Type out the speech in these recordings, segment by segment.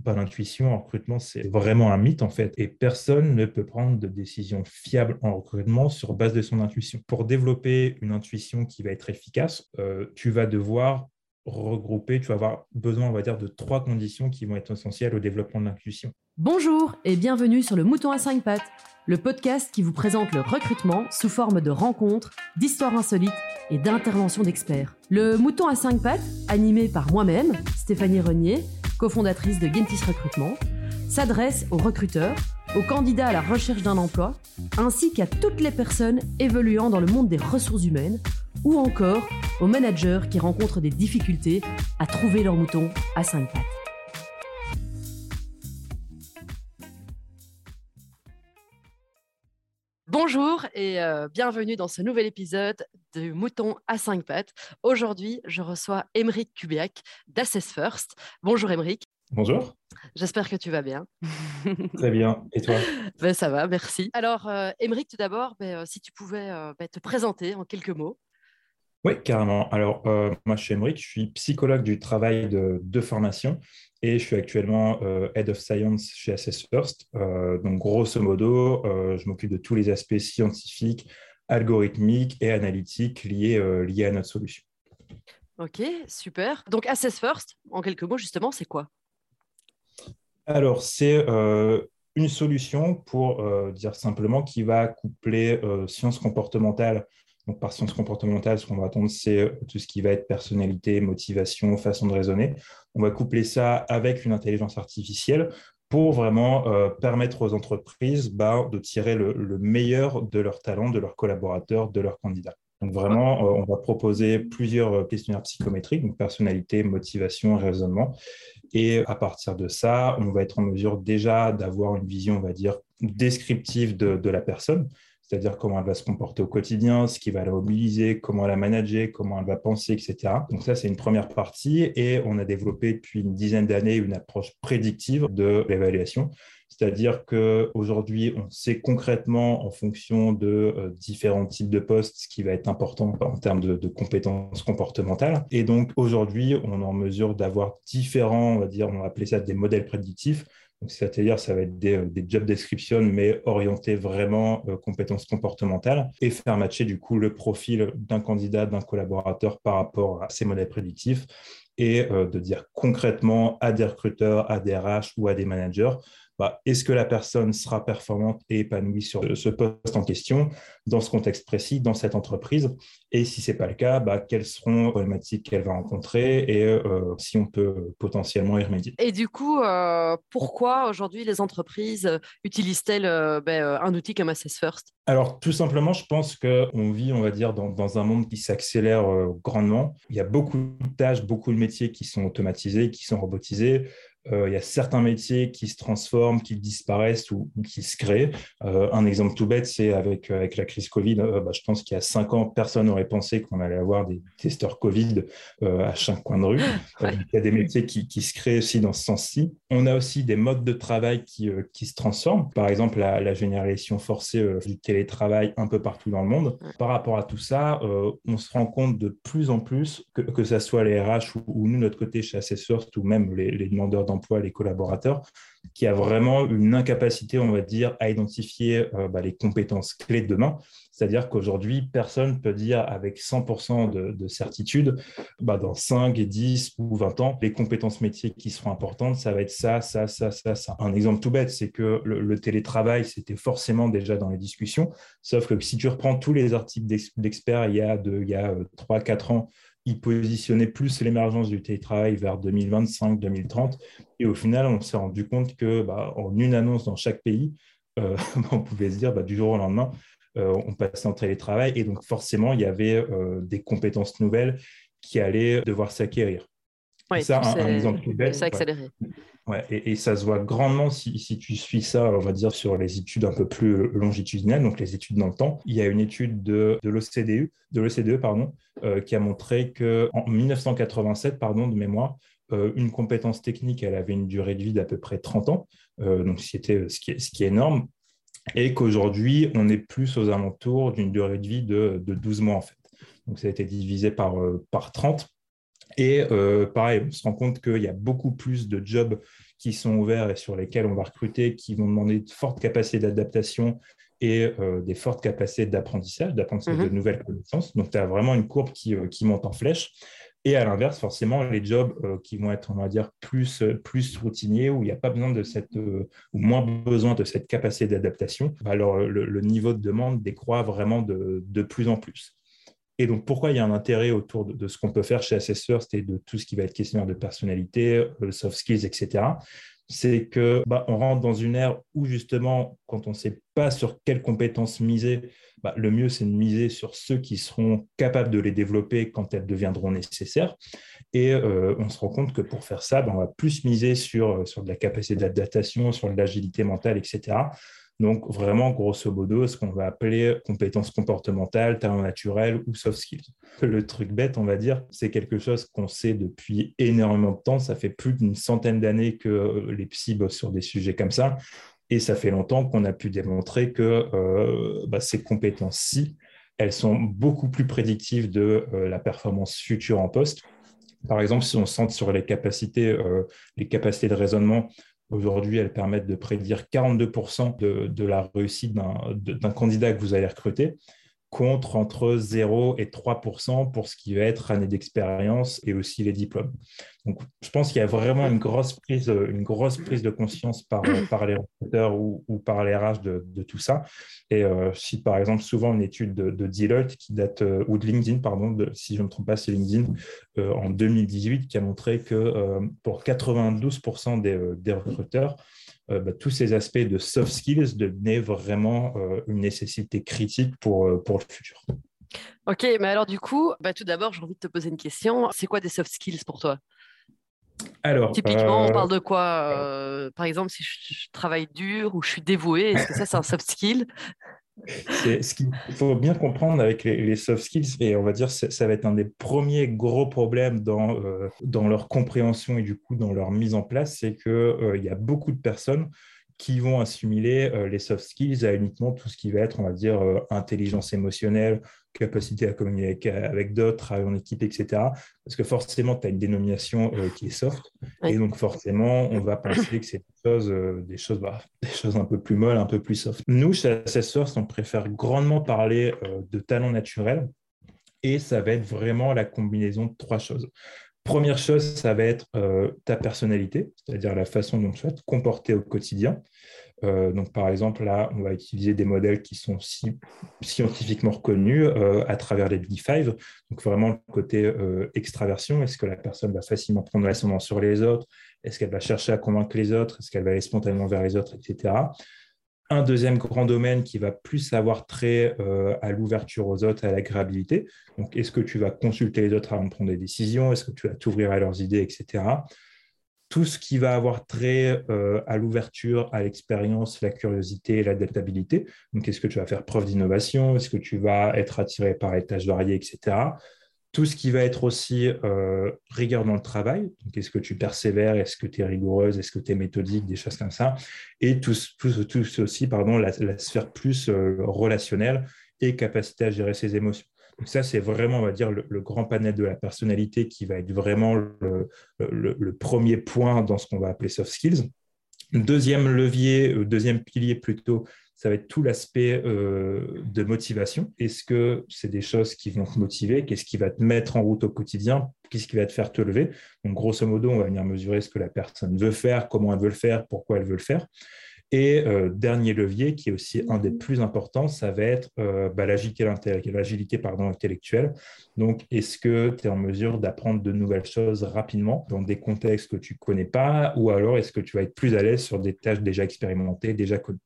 pas l'intuition en recrutement, c'est vraiment un mythe en fait. Et personne ne peut prendre de décision fiable en recrutement sur base de son intuition. Pour développer une intuition qui va être efficace, euh, tu vas devoir regrouper, tu vas avoir besoin, on va dire, de trois conditions qui vont être essentielles au développement de l'intuition. Bonjour et bienvenue sur le Mouton à 5 pattes, le podcast qui vous présente le recrutement sous forme de rencontres, d'histoires insolites et d'interventions d'experts. Le Mouton à 5 pattes, animé par moi-même, Stéphanie Renier, cofondatrice de Gentis Recrutement, s'adresse aux recruteurs, aux candidats à la recherche d'un emploi, ainsi qu'à toutes les personnes évoluant dans le monde des ressources humaines, ou encore aux managers qui rencontrent des difficultés à trouver leur mouton à 5 pattes. Bonjour et euh, bienvenue dans ce nouvel épisode de Mouton à 5 pattes. Aujourd'hui, je reçois Émeric Kubiak d'Assess First. Bonjour Émeric. Bonjour. J'espère que tu vas bien. Très bien. Et toi? Ben, Ça va, merci. Alors, euh, tout d'abord, ben, euh, si tu pouvais ben, te présenter en quelques mots. Oui, carrément. Alors, moi, je suis Émeric, je suis psychologue du travail de, formation et je suis actuellement Head of Science chez Assess First. donc, grosso modo, je m'occupe de tous les aspects scientifiques, algorithmiques et analytiques liés, liés à notre solution. Ok, super. Donc, Assess First, en quelques mots, justement, c'est quoi? Alors, c'est euh, une solution pour euh, dire simplement qui va coupler euh, sciences comportementales. Donc, par sciences comportementales, ce qu'on va attendre, c'est tout ce qui va être personnalité, motivation, façon de raisonner. On va coupler ça avec une intelligence artificielle pour vraiment permettre aux entreprises bah, de tirer le, le, meilleur de leurs talents, de leurs collaborateurs, de leurs candidats. Donc vraiment, on va proposer plusieurs questionnaires psychométriques, donc personnalité, motivation, raisonnement. Et à partir de ça, on va être en mesure déjà d'avoir une vision, on va dire, descriptive de, la personne, c'est-à-dire comment elle va se comporter au quotidien, ce qui va la mobiliser, comment va manager, comment elle va penser, etc. Donc ça, c'est une première partie et on a développé depuis une dizaine d'années une approche prédictive de l'évaluation. C'est-à-dire qu'aujourd'hui, on sait concrètement, en fonction de euh, différents types de postes, ce qui va être important en termes de, compétences comportementales. Et donc, aujourd'hui, on est en mesure d'avoir différents, on va dire, on va appeler ça des modèles prédictifs. C'est-à-dire, ça va être des, euh, job descriptions, mais orientés vraiment euh, compétences comportementales et faire matcher du coup le profil d'un candidat, d'un collaborateur par rapport à ces modèles prédictifs et de dire concrètement à des recruteurs, à des RH ou à des managers, bah, est-ce que la personne sera performante et épanouie sur ce poste en question, dans ce contexte précis, dans cette entreprise? Et si ce n'est pas le cas, bah, quelles seront les problématiques qu'elle va rencontrer et euh, si on peut potentiellement y remédier? Et du coup, euh, pourquoi aujourd'hui les entreprises utilisent-elles euh, ben, un outil comme Assess First? Alors, tout simplement, je pense qu'on vit, on va dire, dans, dans un monde qui s'accélère grandement. Il y a beaucoup de tâches, beaucoup de métiers qui sont automatisés, qui sont robotisés. Euh, il y a certains métiers qui se transforment, qui disparaissent ou, qui se créent. Euh, un exemple tout bête, c'est avec, avec la crise Covid. Euh, bah, je pense qu'il y a cinq ans, personne n'aurait pensé qu'on allait avoir des testeurs Covid à chaque coin de rue. il y a des métiers qui, qui, se créent aussi dans ce sens-ci. On a aussi des modes de travail qui, qui se transforment. Par exemple, la, la généralisation forcée du télétravail un peu partout dans le monde. Par rapport à tout ça, on se rend compte de plus en plus que, que ce soit les RH ou, nous, notre côté chez Assessors, ou même les, les demandeurs les collaborateurs, qui a vraiment une incapacité, on va dire, à identifier euh, bah, les compétences clés de demain. C'est-à-dire qu'aujourd'hui, personne ne peut dire avec 100% de, certitude, bah, dans 5, 10 ou 20 ans, les compétences métiers qui seront importantes, ça va être ça, ça, ça, ça, ça. Un exemple tout bête, c'est que le, télétravail, c'était forcément déjà dans les discussions, sauf que si tu reprends tous les articles d'experts il y a, il y a 3-4 euh, ans, ils positionnaient plus l'émergence du télétravail vers 2025-2030. Et au final, on s'est rendu compte que bah, en une annonce dans chaque pays, euh, on pouvait se dire bah, du jour au lendemain, euh, on passait en télétravail. Et donc forcément, il y avait euh, des compétences nouvelles qui allaient devoir s'acquérir. Ça, un, exemple Ça a accéléré. Ouais, et, ça se voit grandement si, si, tu suis ça, on va dire, sur les études un peu plus longitudinales, donc les études dans le temps. Il y a une étude de, de l'OCDE, de l'OCDE pardon, euh, qui a montré qu'en 1987, pardon, de mémoire, euh, une compétence technique, elle avait une durée de vie d'à peu près 30 ans, euh, donc c'était ce qui, est, ce qui est énorme, et qu'aujourd'hui, on est plus aux alentours d'une durée de vie de, de, 12 mois en fait. Donc ça a été divisé par, par 30. Et euh, pareil, on se rend compte qu'il y a beaucoup plus de jobs qui sont ouverts et sur lesquels on va recruter, qui vont demander de fortes capacités d'adaptation et euh, des fortes capacités d'apprentissage, d'apprentissage de mhm. nouvelles connaissances. Donc, tu as vraiment une courbe qui, euh, qui, monte en flèche. Et à l'inverse, forcément, les jobs euh, qui vont être, on va dire, plus, plus routiniers, où il n'y a pas besoin de cette, ou moins besoin de cette capacité d'adaptation, alors le, niveau de demande décroît vraiment de, de, plus en plus. Et donc, pourquoi il y a un intérêt autour de, ce qu'on peut faire chez Assessor, et de tout ce qui va être questionnaire de personnalité, soft skills, etc c'est que bah, on rentre dans une ère où justement, quand on ne sait pas sur quelles compétences miser, bah, le mieux c'est de miser sur ceux qui seront capables de les développer quand elles deviendront nécessaires. Et euh, on se rend compte que pour faire ça, bah, on va plus miser sur, euh, sur de la capacité d'adaptation, sur l'agilité mentale, etc. Donc, vraiment, grosso modo, ce qu'on va appeler compétences comportementales, talent naturel ou soft skills. Le truc bête, on va dire, c'est quelque chose qu'on sait depuis énormément de temps. Ça fait plus d'une centaine d'années que les psys bossent sur des sujets comme ça. Et ça fait longtemps qu'on a pu démontrer que euh, bah, ces compétences-ci, elles sont beaucoup plus prédictives de euh, la performance future en poste. Par exemple, si on centre sur les capacités, euh, les capacités de raisonnement, Aujourd'hui, elles permettent de prédire 42% de, de, la réussite d'un candidat que vous allez recruter contre entre 0 et 3 pour ce qui va être année d'expérience et aussi les diplômes. Donc, je pense qu'il y a vraiment une grosse prise, une grosse prise de conscience par, par les recruteurs ou, par les RH de, tout ça. Et euh, si par exemple, souvent une étude de, de Deloitte qui date, euh, ou de LinkedIn, pardon, si je ne me trompe pas, c'est LinkedIn, euh, en 2018, qui a montré que pour 92% des, des recruteurs, euh, bah, tous ces aspects de soft skills devenaient vraiment euh, une nécessité critique pour, euh, pour le futur. Ok, mais alors du coup, bah, tout d'abord, j'ai envie de te poser une question. C'est quoi des soft skills pour toi? Alors, Typiquement, on parle de quoi Par exemple, si je, travaille dur ou je suis dévoué, est-ce que ça, c'est un soft skill? Ce qu'il faut bien comprendre avec les, soft skills, et on va dire ça, ça va être un des premiers gros problèmes dans, euh, dans leur compréhension et du coup dans leur mise en place, c'est qu'il euh, y a beaucoup de personnes qui vont assimiler euh, les soft skills à uniquement tout ce qui va être, on va dire, intelligence émotionnelle, capacité à communiquer avec d'autres, travailler en équipe, etc. Parce que forcément, tu as une dénomination euh, qui est soft. Et donc, forcément, on va penser que c'est des choses, euh, des, choses, bah, des choses un peu plus molles, un peu plus soft. Nous, chez Assessors, on préfère grandement parler euh, de talent naturel. Et ça va être vraiment la combinaison de trois choses. Première chose, ça va être ta personnalité, c'est-à-dire la façon dont tu vas te comporter au quotidien. Euh, donc, par exemple, là, on va utiliser des modèles qui sont scientifiquement reconnus euh, à travers les Big Five. Donc, vraiment, le côté euh, extraversion, est-ce que la personne va facilement prendre l'ascendant sur les autres? Est-ce qu'elle va chercher à convaincre les autres? Est-ce qu'elle va aller spontanément vers les autres, etc. Un deuxième grand domaine qui va plus avoir trait à l'ouverture aux autres, à l'agréabilité. Donc, est-ce que tu vas consulter les autres avant de prendre des décisions? Est-ce que tu vas t'ouvrir à leurs idées, etc tout ce qui va avoir trait euh, à l'ouverture, à l'expérience, la curiosité l'adaptabilité. Donc, est-ce que tu vas faire preuve d'innovation? Est-ce que tu vas être attiré par les tâches variées, etc. Tout ce qui va être aussi euh, rigueur dans le travail. Donc, est-ce que tu persévères? Est-ce que tu es rigoureuse? Est-ce que tu es méthodique? Des choses comme ça. Et tout, tout, tout aussi, pardon, la, sphère plus euh, relationnelle et capacité à gérer ses émotions. Donc ça, c'est vraiment, on va dire, le, grand panel de la personnalité qui va être vraiment le, premier point dans ce qu'on va appeler soft skills. Deuxième levier, euh, deuxième pilier plutôt, ça va être tout l'aspect euh, de motivation. Est-ce que c'est des choses qui vont te motiver? Qu'est-ce qui va te mettre en route au quotidien? Qu'est-ce qui va te faire te lever? Donc, grosso modo, on va venir mesurer ce que la personne veut faire, comment elle veut le faire, pourquoi elle veut le faire. Et euh, dernier levier, qui est aussi un des plus importants, ça va être euh, bah, l'agilité, intellectuelle. Donc, est-ce que tu es en mesure d'apprendre de nouvelles choses rapidement dans des contextes que tu ne connais pas, ou alors est-ce que tu vas être plus à l'aise sur des tâches déjà expérimentées, déjà connues?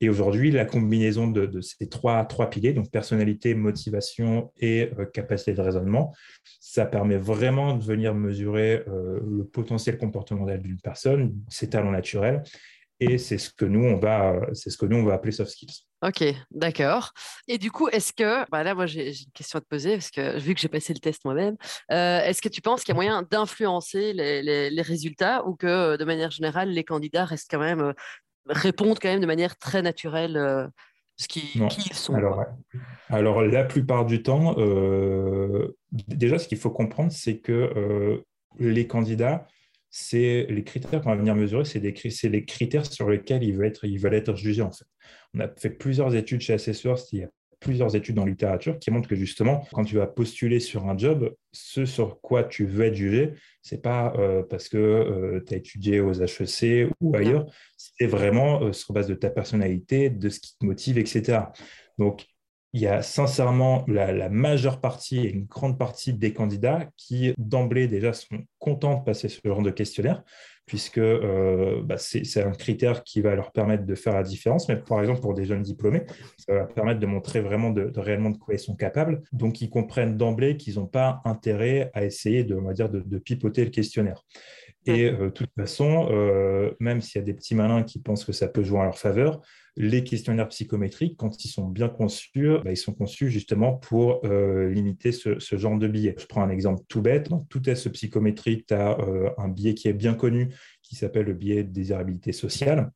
Et aujourd'hui, la combinaison de, ces trois, piliers, donc personnalité, motivation et euh, capacité de raisonnement, ça permet vraiment de venir mesurer le potentiel comportemental d'une personne, ses talents naturels et c'est ce que nous on va c'est ce que nous on va appeler soft skills. Ok, d'accord. Et du coup, est-ce que, bah là, moi j'ai une question à te poser, parce que vu que j'ai passé le test moi-même, euh, est-ce que tu penses qu'il y a moyen d'influencer les, résultats ou que de manière générale, les candidats restent quand même, euh, répondent quand même de manière très naturelle euh, ce qui, qui, ils sont alors, alors, la plupart du temps, déjà, ce qu'il faut comprendre, c'est que les candidats, c'est les critères qu'on va venir mesurer, c'est les critères sur lesquels ils veulent être, ils veulent être jugés en fait. On a fait plusieurs études chez Assessors, il y a plusieurs études en littérature qui montrent que justement, quand tu vas postuler sur un job, ce sur quoi tu veux être jugé, c'est pas euh, parce que euh, tu as étudié aux HEC ou ailleurs, c'est vraiment euh, sur base de ta personnalité, de ce qui te motive, etc. Donc, il y a sincèrement la, majeure partie et une grande partie des candidats qui, d'emblée, déjà sont contents de passer ce genre de questionnaire, puisque euh, bah, c'est un critère qui va leur permettre de faire la différence. Mais par exemple, pour des jeunes diplômés, ça va leur permettre de montrer vraiment de, réellement de quoi ils sont capables. Donc, ils comprennent d'emblée qu'ils n'ont pas intérêt à essayer de, on va dire, de, pipoter le questionnaire. Et euh, de toute façon, euh, même s'il y a des petits malins qui pensent que ça peut jouer en leur faveur, les questionnaires psychométriques, quand ils sont bien conçus, bah, ils sont conçus justement pour euh, limiter ce, genre de biais. Je prends un exemple tout bête. Dans tout test psychométrique, tu as euh, un biais qui est bien connu qui s'appelle le biais de désirabilité sociale.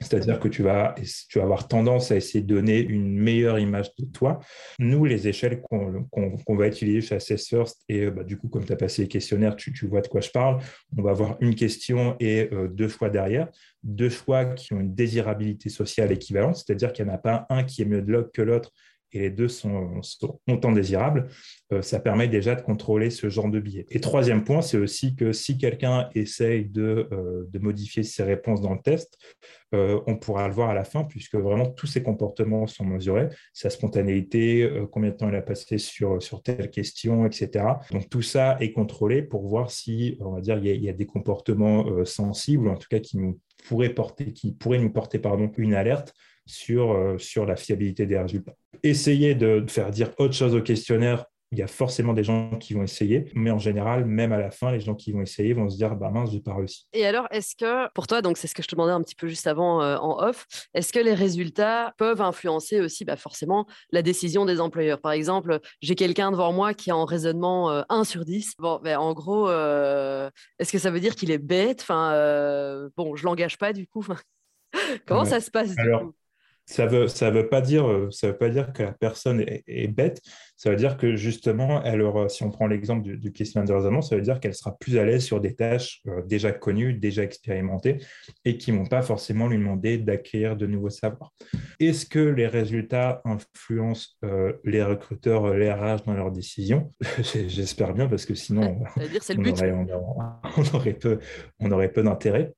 C'est-à-dire que tu vas, tu vas avoir tendance à essayer de donner une meilleure image de toi. Nous, les échelles qu'on va utiliser chez Assess First, et bah, du coup, comme tu as passé les questionnaires, tu, vois de quoi je parle, on va avoir une question et euh, deux choix derrière, deux choix qui ont une désirabilité sociale équivalente, c'est-à-dire qu'il n'y en a pas un qui est mieux de l'autre que l'autre et les deux sont, autant désirables, euh, ça permet déjà de contrôler ce genre de biais. Et troisième point, c'est aussi que si quelqu'un essaye de, euh, modifier ses réponses dans le test, euh, on pourra le voir à la fin, puisque vraiment tous ses comportements sont mesurés, sa spontanéité, combien de temps il a passé sur, sur telle question, etc. Donc tout ça est contrôlé pour voir si, on va dire, il y a, il y a des comportements sensibles, en tout cas qui nous pourraient porter, qui pourraient nous porter pardon, une alerte sur, euh, sur la fiabilité des résultats. Essayer de faire dire autre chose au questionnaire il y a forcément des gens qui vont essayer, mais en général, même à la fin, les gens qui vont essayer vont se dire bah mince, j'ai pas réussi. Et alors, est-ce que pour toi, donc c'est ce que je te demandais un petit peu juste avant euh, en off, est-ce que les résultats peuvent influencer aussi bah, forcément la décision des employeurs? Par exemple, j'ai quelqu'un devant moi qui a en raisonnement 1 euh, sur 10. Bon, ben, en gros, est-ce que ça veut dire qu'il est bête? Enfin, bon, je l'engage pas du coup. Comment ça se passe du coup? Ça ne veut, ça veut, pas dire, euh, ça veut pas dire que la personne est, bête, ça veut dire que justement, elle aura, si on prend l'exemple du, du, questionnaire de raisonnement, ça veut dire qu'elle sera plus à l'aise sur des tâches euh, déjà connues, déjà expérimentées, et qui ne vont pas forcément lui demander d'acquérir de nouveaux savoirs. Est-ce que les résultats influencent euh, les recruteurs, les RH dans leurs décisions? J'espère bien, parce que sinon, on, aurait, on, aurait, peu, on aurait peu d'intérêt.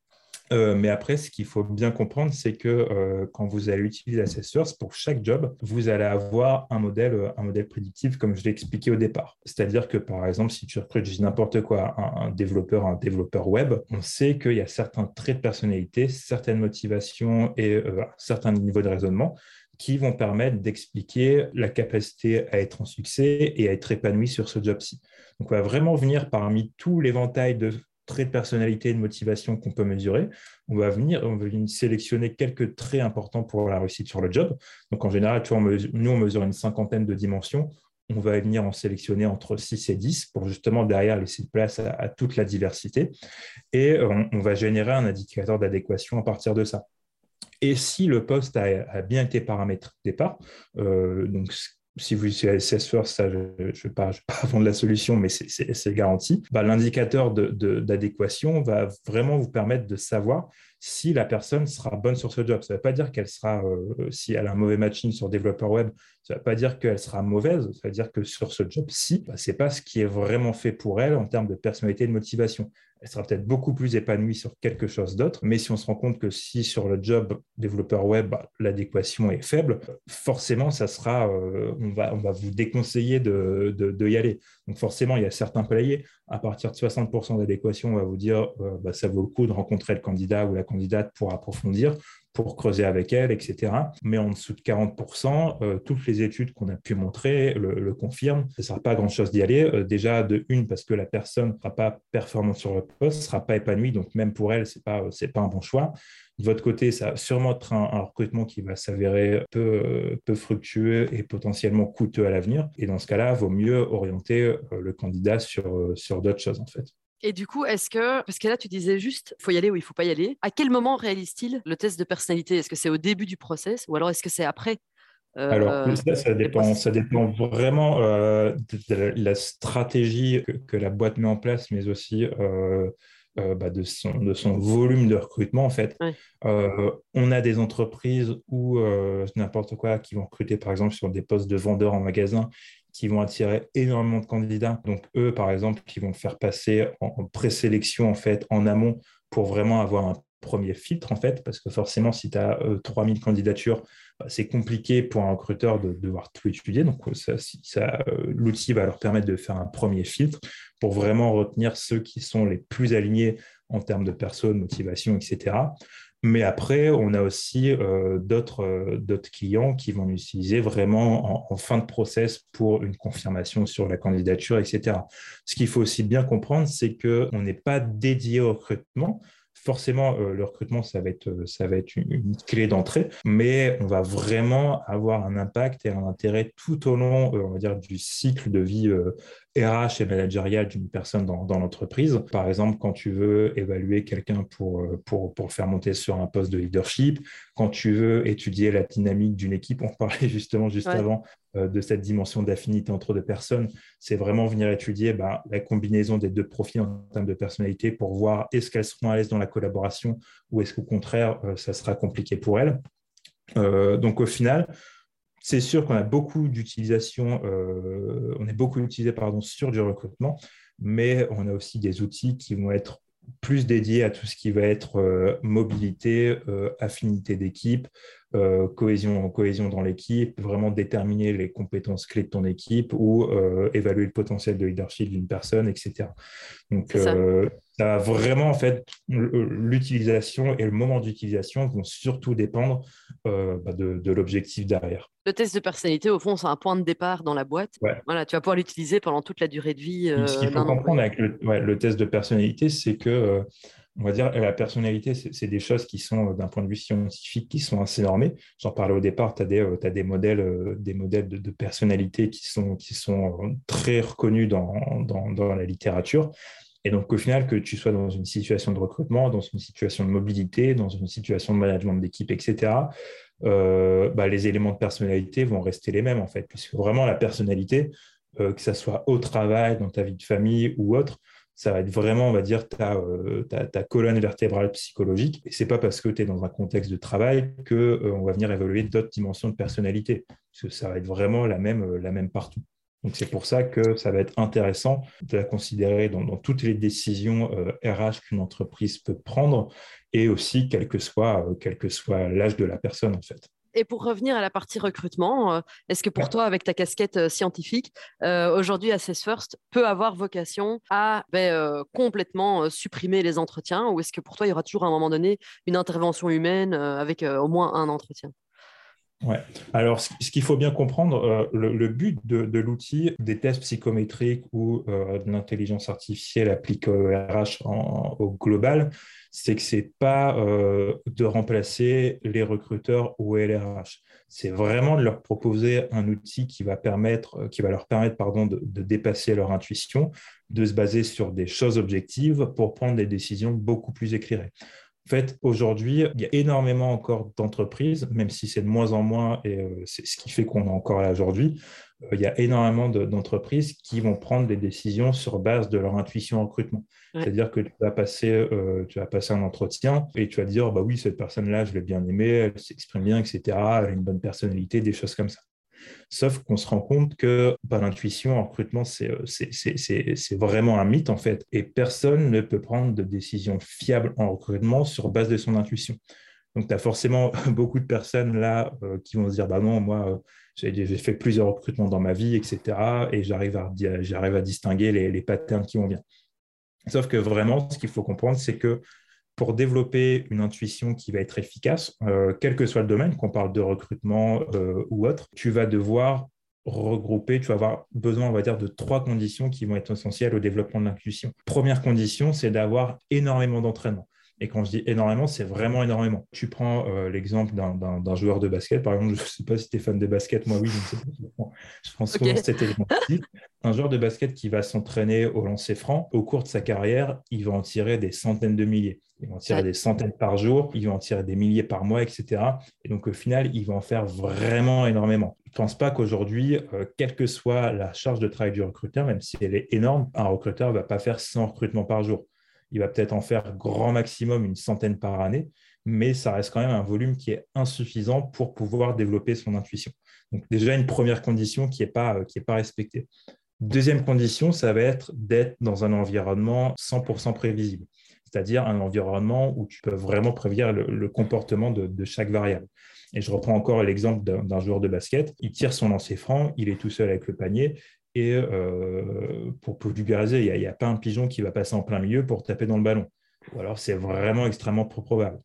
Euh, mais après, ce qu'il faut bien comprendre, c'est que euh, quand vous allez utiliser Assessors, pour chaque job, vous allez avoir un modèle, euh, un modèle prédictif, comme je l'ai expliqué au départ. C'est-à-dire que, par exemple, si tu recrutes, n'importe quoi, un, développeur, un développeur web, on sait qu'il y a certains traits de personnalité, certaines motivations et un certain niveau de raisonnement qui vont permettre d'expliquer la capacité à être en succès et à être épanoui sur ce job-ci. Donc, on va vraiment venir parmi tout l'éventail de traits de personnalité et de motivation qu'on peut mesurer. On va venir, on va sélectionner quelques traits importants pour la réussite sur le job. Donc en général, nous, on mesure une cinquantaine de dimensions. On va venir en sélectionner entre 6 et 10 pour justement derrière laisser place à, toute la diversité. Et on, va générer un indicateur d'adéquation à partir de ça. Et si le poste a, bien été paramétré au départ, euh, donc si vous utilisez Salesforce, ça, je ne vais, pas vendre la solution, mais c'est garanti. Bah, L'indicateur d'adéquation va vraiment vous permettre de savoir si la personne sera bonne sur ce job. Ça ne veut pas dire qu'elle sera, euh, si elle a un mauvais matching sur développeur web, ça ne veut pas dire qu'elle sera mauvaise. Ça veut dire que sur ce job-ci, bah, ce n'est pas ce qui est vraiment fait pour elle en termes de personnalité et de motivation elle sera peut-être beaucoup plus épanouie sur quelque chose d'autre. Mais si on se rend compte que si sur le job développeur web, bah, l'adéquation est faible, forcément, ça sera, euh, on, va, vous déconseiller de, de, y aller. Donc forcément, il y a certains paliers. À partir de 60% d'adéquation, on va vous dire, euh, bah, ça vaut le coup de rencontrer le candidat ou la candidate pour approfondir pour creuser avec elle, etc. Mais en dessous de 40%, euh, toutes les études qu'on a pu montrer le, confirment. Ce ne sera pas grand-chose d'y aller. Euh, déjà, de une, parce que la personne ne sera pas performante sur le poste, ne sera pas épanouie, donc même pour elle, ce n'est pas, pas un bon choix. De votre côté, ça va sûrement être un, recrutement qui va s'avérer peu, peu fructueux et potentiellement coûteux à l'avenir. Et dans ce cas-là, vaut mieux orienter euh, le candidat sur, sur d'autres choses, en fait. Et du coup, est-ce que, parce que là, tu disais juste, il faut y aller ou il faut pas y aller, à quel moment réalise-t-il le test de personnalité? Est-ce que c'est au début du process ou alors est-ce que c'est après? Euh, alors, ça, dépend, ça dépend vraiment euh, de, la stratégie que, la boîte met en place, mais aussi euh, euh, bah, de, son, de, son, volume de recrutement, en fait. Euh, on a des entreprises ou n'importe quoi qui vont recruter, par exemple, sur des postes de vendeurs en magasin qui vont attirer énormément de candidats. Donc, eux, par exemple, qui vont faire passer en, présélection, en fait, en amont pour vraiment avoir un premier filtre, en fait, parce que forcément, si tu as 3000 candidatures, bah, c'est compliqué pour un recruteur de, devoir tout étudier. Donc, ça, ça, l'outil va leur permettre de faire un premier filtre pour vraiment retenir ceux qui sont les plus alignés en termes de personnes, motivation, etc. Mais après, on a aussi euh, euh, d'autres clients qui vont l'utiliser vraiment en, fin de process pour une confirmation sur la candidature, etc. Ce qu'il faut aussi bien comprendre, c'est qu'on n'est pas dédié au recrutement forcément, euh, le recrutement, ça va être, ça va être une, clé d'entrée, mais on va vraiment avoir un impact et un intérêt tout au long, on va dire, du cycle de vie RH et managériale d'une personne dans, l'entreprise. Par exemple, quand tu veux évaluer quelqu'un pour, euh, pour, pour faire monter sur un poste de leadership, quand tu veux étudier la dynamique d'une équipe, on parlait justement juste avant euh, de cette dimension d'affinité entre deux personnes, c'est vraiment venir étudier bah, la combinaison des deux profils en termes de personnalité pour voir est-ce qu'elles seront à l'aise dans la collaboration ou est-ce qu'au contraire, euh, ça sera compliqué pour elles. donc au final, c'est sûr qu'on a beaucoup d'utilisation, euh, on est beaucoup utilisé pardon, sur du recrutement, mais on a aussi des outils qui vont être plus dédiés à tout ce qui va être euh, mobilité, euh, affinité d'équipe, cohésion, cohésion dans l'équipe, vraiment déterminer les compétences clés de ton équipe ou évaluer le potentiel de leadership d'une personne, etc. Donc, ça. vraiment, en fait, l'utilisation et le moment d'utilisation vont surtout dépendre bah, de l'objectif derrière. Le test de personnalité, au fond, c'est un point de départ dans la boîte. Voilà, tu vas pouvoir l'utiliser pendant toute la durée de vie. Ce qu'il faut comprendre avec le, test de personnalité, c'est que, euh, on va dire, la personnalité, c'est des choses qui sont, euh, d'un point de vue scientifique, qui sont assez normées. J'en parlais au départ, tu as, euh, des modèles, des modèles de, personnalité qui sont, qui sont très reconnus dans, dans la littérature. Et donc, au final, que tu sois dans une situation de recrutement, dans une situation de mobilité, dans une situation de management d'équipe, etc., euh, bah, les éléments de personnalité vont rester les mêmes en fait, puisque vraiment la personnalité, euh, que ce soit au travail, dans ta vie de famille ou autre, ça va être vraiment, on va dire, ta, euh, colonne vertébrale psychologique. Et c'est pas parce que tu es dans un contexte de travail qu'on on va venir évaluer d'autres dimensions de personnalité, parce que ça va être vraiment la même, la même partout. Donc c'est pour ça que ça va être intéressant de la considérer dans, toutes les décisions RH qu'une entreprise peut prendre et aussi quel que soit, euh, quel que soit l'âge de la personne en fait. Et pour revenir à la partie recrutement, euh, est-ce que pour toi, avec ta casquette euh, scientifique, aujourd'hui, Assess First peut avoir vocation à ben, complètement supprimer les entretiens ou est-ce que pour toi, il y aura toujours à un moment donné une intervention humaine avec au moins un entretien? Ouais. Alors, ce, qu'il faut bien comprendre, le, but de, l'outil, des tests psychométriques ou de l'intelligence artificielle appliquée au RH au global, c'est que c'est pas euh, de remplacer les recruteurs ou LRH. C'est vraiment de leur proposer un outil qui va, permettre, euh, qui va leur permettre pardon, de, dépasser leur intuition, de se baser sur des choses objectives pour prendre des décisions beaucoup plus éclairées. En fait, aujourd'hui, il y a énormément encore d'entreprises, même si c'est de moins en moins, et euh, c'est ce qui fait qu'on est encore là aujourd'hui, il y a énormément d'entreprises qui vont prendre des décisions sur base de leur intuition en recrutement. C'est-à-dire que tu vas, passer, euh, tu vas passer un entretien et tu vas dire, bah oui, cette personne-là, je l'ai bien aimée, elle s'exprime bien, etc., elle a une bonne personnalité, des choses comme ça. Sauf qu'on se rend compte que bah, l'intuition en recrutement, euh, c'est vraiment un mythe en fait. Et personne ne peut prendre de décision fiable en recrutement sur base de son intuition. Donc, tu as forcément beaucoup de personnes là euh, qui vont se dire, bah non, moi, j'ai fait plusieurs recrutements dans ma vie, etc. Et j'arrive à, à distinguer les, les patterns qui vont bien. Sauf que vraiment, ce qu'il faut comprendre, c'est que pour développer une intuition qui va être efficace, euh, quel que soit le domaine, qu'on parle de recrutement euh, ou autre, tu vas devoir regrouper, tu vas avoir besoin, on va dire, de trois conditions qui vont être essentielles au développement de l'intuition. Première condition, c'est d'avoir énormément d'entraînement. Et quand je dis énormément, c'est vraiment énormément. Tu prends euh, l'exemple d'un joueur de basket, par exemple, je ne sais pas si tu es fan de basket, moi oui, je, sais pas, je prends souvent cet élément Un joueur de basket qui va s'entraîner au lancer franc, au cours de sa carrière, il va en tirer des centaines de milliers. Il va en tirer des centaines par jour, il va en tirer des milliers par mois, etc. Et donc au final, il va en faire vraiment énormément. Je ne pense pas qu'aujourd'hui, euh, quelle que soit la charge de travail du recruteur, même si elle est énorme, un recruteur ne va pas faire 100 recrutements par jour il va peut-être en faire grand maximum une centaine par année, mais ça reste quand même un volume qui est insuffisant pour pouvoir développer son intuition. Donc déjà une première condition qui n'est pas, pas respectée. Deuxième condition, ça va être d'être dans un environnement 100% prévisible, c'est-à-dire un environnement où tu peux vraiment prévenir le, comportement de, chaque variable. Et je reprends encore l'exemple d'un joueur de basket, il tire son lancer franc, il est tout seul avec le panier, et euh, pour vulgariser, il n'y a, pas un pigeon qui va passer en plein milieu pour taper dans le ballon. Ou alors c'est vraiment extrêmement probable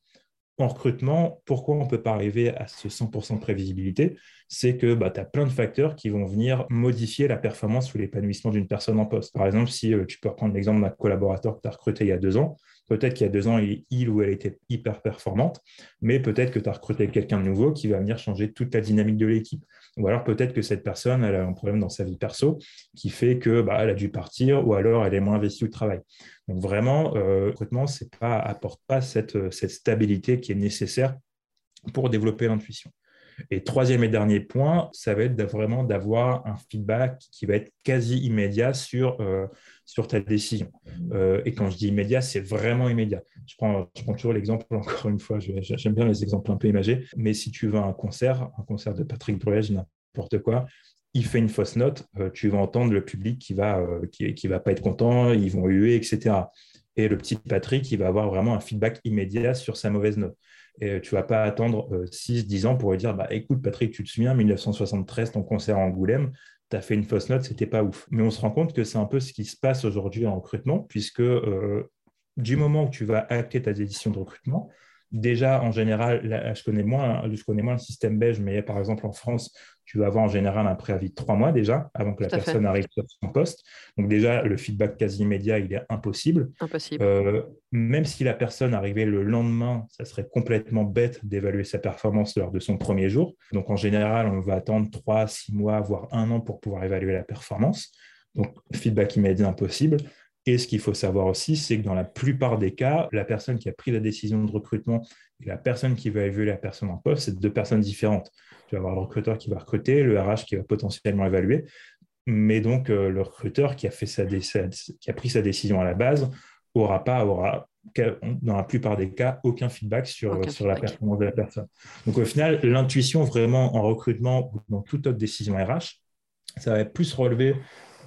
en recrutement, pourquoi on ne peut pas arriver à ce 100% de prévisibilité? C'est que bah, tu as plein de facteurs qui vont venir modifier la performance ou l'épanouissement d'une personne en poste. Par exemple, si euh, tu peux reprendre l'exemple d'un collaborateur que tu as recruté il y a deux ans, peut-être qu'il y a deux ans, il, ou elle était hyper performante, mais peut-être que tu as recruté quelqu'un de nouveau qui va venir changer toute la dynamique de l'équipe. Ou alors peut-être que cette personne, elle a un problème dans sa vie perso qui fait que bah, elle a dû partir ou alors elle est moins investie au travail. Donc vraiment, euh, recrutement, c'est pas apporte pas cette, cette stabilité qui est nécessaire pour développer l'intuition. Et troisième et dernier point, ça va être vraiment d'avoir un feedback qui va être quasi immédiat sur, euh, sur ta décision. Euh, et quand je dis immédiat, c'est vraiment immédiat. Je prends, toujours l'exemple, encore une fois, j'aime bien les exemples un peu imagés, mais si tu vas à un concert, un concert de Patrick Bruel, n'importe quoi, il fait une fausse note, euh, tu vas entendre le public qui va, qui, qui, va pas être content, ils vont huer, etc. Et le petit Patrick, il va avoir vraiment un feedback immédiat sur sa mauvaise note. Et tu vas pas attendre 6-10 ans pour lui dire bah, écoute, Patrick, tu te souviens, 1973, ton concert à Angoulême, tu as fait une fausse note, c'était pas ouf. Mais on se rend compte que c'est un peu ce qui se passe aujourd'hui en recrutement, puisque euh, du moment où tu vas acter ta décision de recrutement, déjà en général, je, connais moins, je connais moins le système belge, mais par exemple en France, tu vas avoir en général un préavis de trois mois déjà avant que la personne arrive sur son poste. Donc déjà, le feedback quasi immédiat, il est impossible. Impossible. Euh, même si la personne arrivait le lendemain, ça serait complètement bête d'évaluer sa performance lors de son premier jour. Donc en général, on va attendre trois, six mois, voire un an pour pouvoir évaluer la performance. Donc feedback immédiat impossible. Et ce qu'il faut savoir aussi, c'est que dans la plupart des cas, la personne qui a pris la décision de recrutement et la personne qui va évaluer la personne en poste, c'est deux personnes différentes. Tu vas avoir le recruteur qui va recruter, le RH qui va potentiellement évaluer, mais donc euh, le recruteur qui a, fait sa qui a pris sa décision à la base aura pas, aura dans la plupart des cas, aucun feedback sur, sur la performance de la personne. Donc au final, l'intuition vraiment en recrutement ou dans toute autre décision RH, ça va plus relever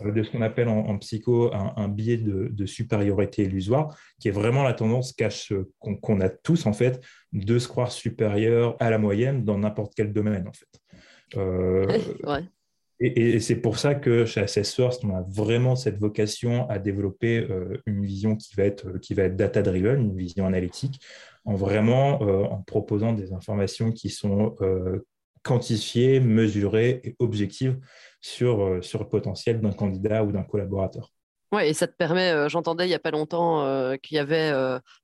de ce qu'on appelle en, psycho un, biais de, supériorité illusoire, qui est vraiment la tendance euh, qu'on a tous en fait de se croire supérieur à la moyenne dans n'importe quel domaine en fait. Euh, et, c'est pour ça que chez Assessors, on a vraiment cette vocation à développer une vision qui va être qui va être data driven, une vision analytique, en vraiment en proposant des informations qui sont quantifiées, mesurées et objectives sur, euh, sur le potentiel d'un candidat ou d'un collaborateur. Oui, et ça te permet, euh, j'entendais il n'y a pas longtemps euh, qu'il y avait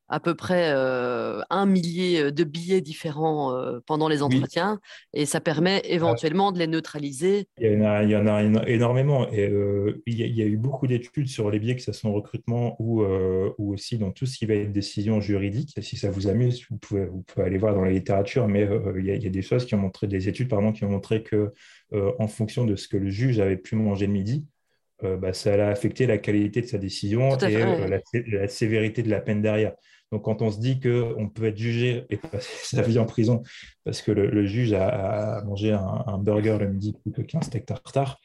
à peu près un millier de billets différents pendant les entretiens, et ça permet éventuellement de les neutraliser. Il y en a, il y en a énormément, et il y, a, eu beaucoup d'études sur les biais, que ce soit en recrutement ou, ou aussi dans tout ce qui va être décision juridique. si ça vous amuse, vous pouvez, vous pouvez aller voir dans la littérature, mais il y, a, il, y a, des choses qui ont montré, des études pardon, qui ont montré que en fonction de ce que le juge avait pu manger le midi, euh, bah, ça a affecté la qualité de sa décision et euh, la, sévérité de la peine derrière. Donc, quand on se dit qu'on peut être jugé et passer sa vie en prison parce que le, juge a, mangé un, burger le midi plutôt qu'un steak tartare,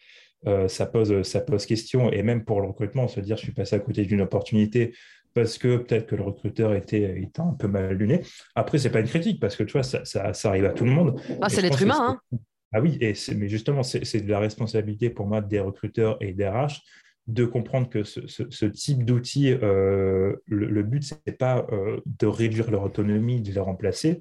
euh, ça, pose, ça pose question. Et même pour le recrutement, se dire je suis passé à côté d'une opportunité parce que peut-être que le recruteur était, était, un peu mal luné. Après, ce n'est pas une critique parce que tu vois, ça, ça, arrive à tout le monde. Ah, c'est l'être humain. Hein. Ah oui, et mais justement, c'est de la responsabilité pour moi des recruteurs et des RH de comprendre que ce, type d'outils, euh, le, but, ce n'est pas euh, de réduire leur autonomie, de les remplacer,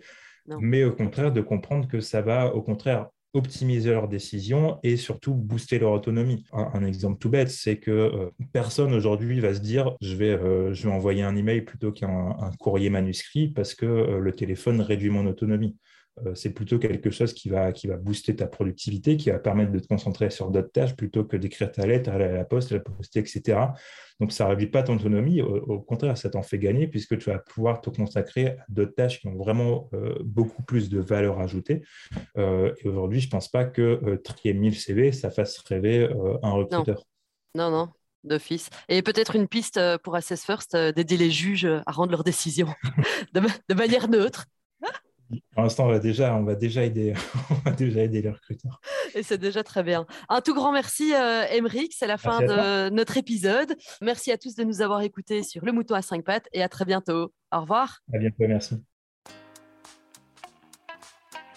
mais au contraire de comprendre que ça va, au contraire, optimiser leurs décisions et surtout booster leur autonomie. Un, exemple tout bête, c'est que euh, personne aujourd'hui va se dire je vais, je vais envoyer un email plutôt qu'un courrier manuscrit parce que le téléphone réduit mon autonomie. Euh, c'est plutôt quelque chose qui va, qui va booster ta productivité, qui va permettre de te concentrer sur d'autres tâches plutôt que d'écrire ta lettre, aller à la poste, la poster, etc. Donc, ça ne réduit pas ton autonomie. Au, contraire, ça t'en fait gagner puisque tu vas pouvoir te consacrer à d'autres tâches qui ont vraiment euh, beaucoup plus de valeur ajoutée. Euh, et aujourd'hui, je ne pense pas que trier 1000 CV, ça fasse rêver un recruteur. Non, non. d'office. Et peut-être une piste pour Assess First, d'aider les juges à rendre leurs décisions de, manière neutre. Pour l'instant, on va déjà, on va déjà aider, on va déjà aider les recruteurs. Et c'est déjà très bien. Un tout grand merci, euh, C'est la fin de notre épisode. Merci à tous de nous avoir écoutés sur Le Mouton à 5 pattes et à très bientôt. Au revoir. À bientôt, merci.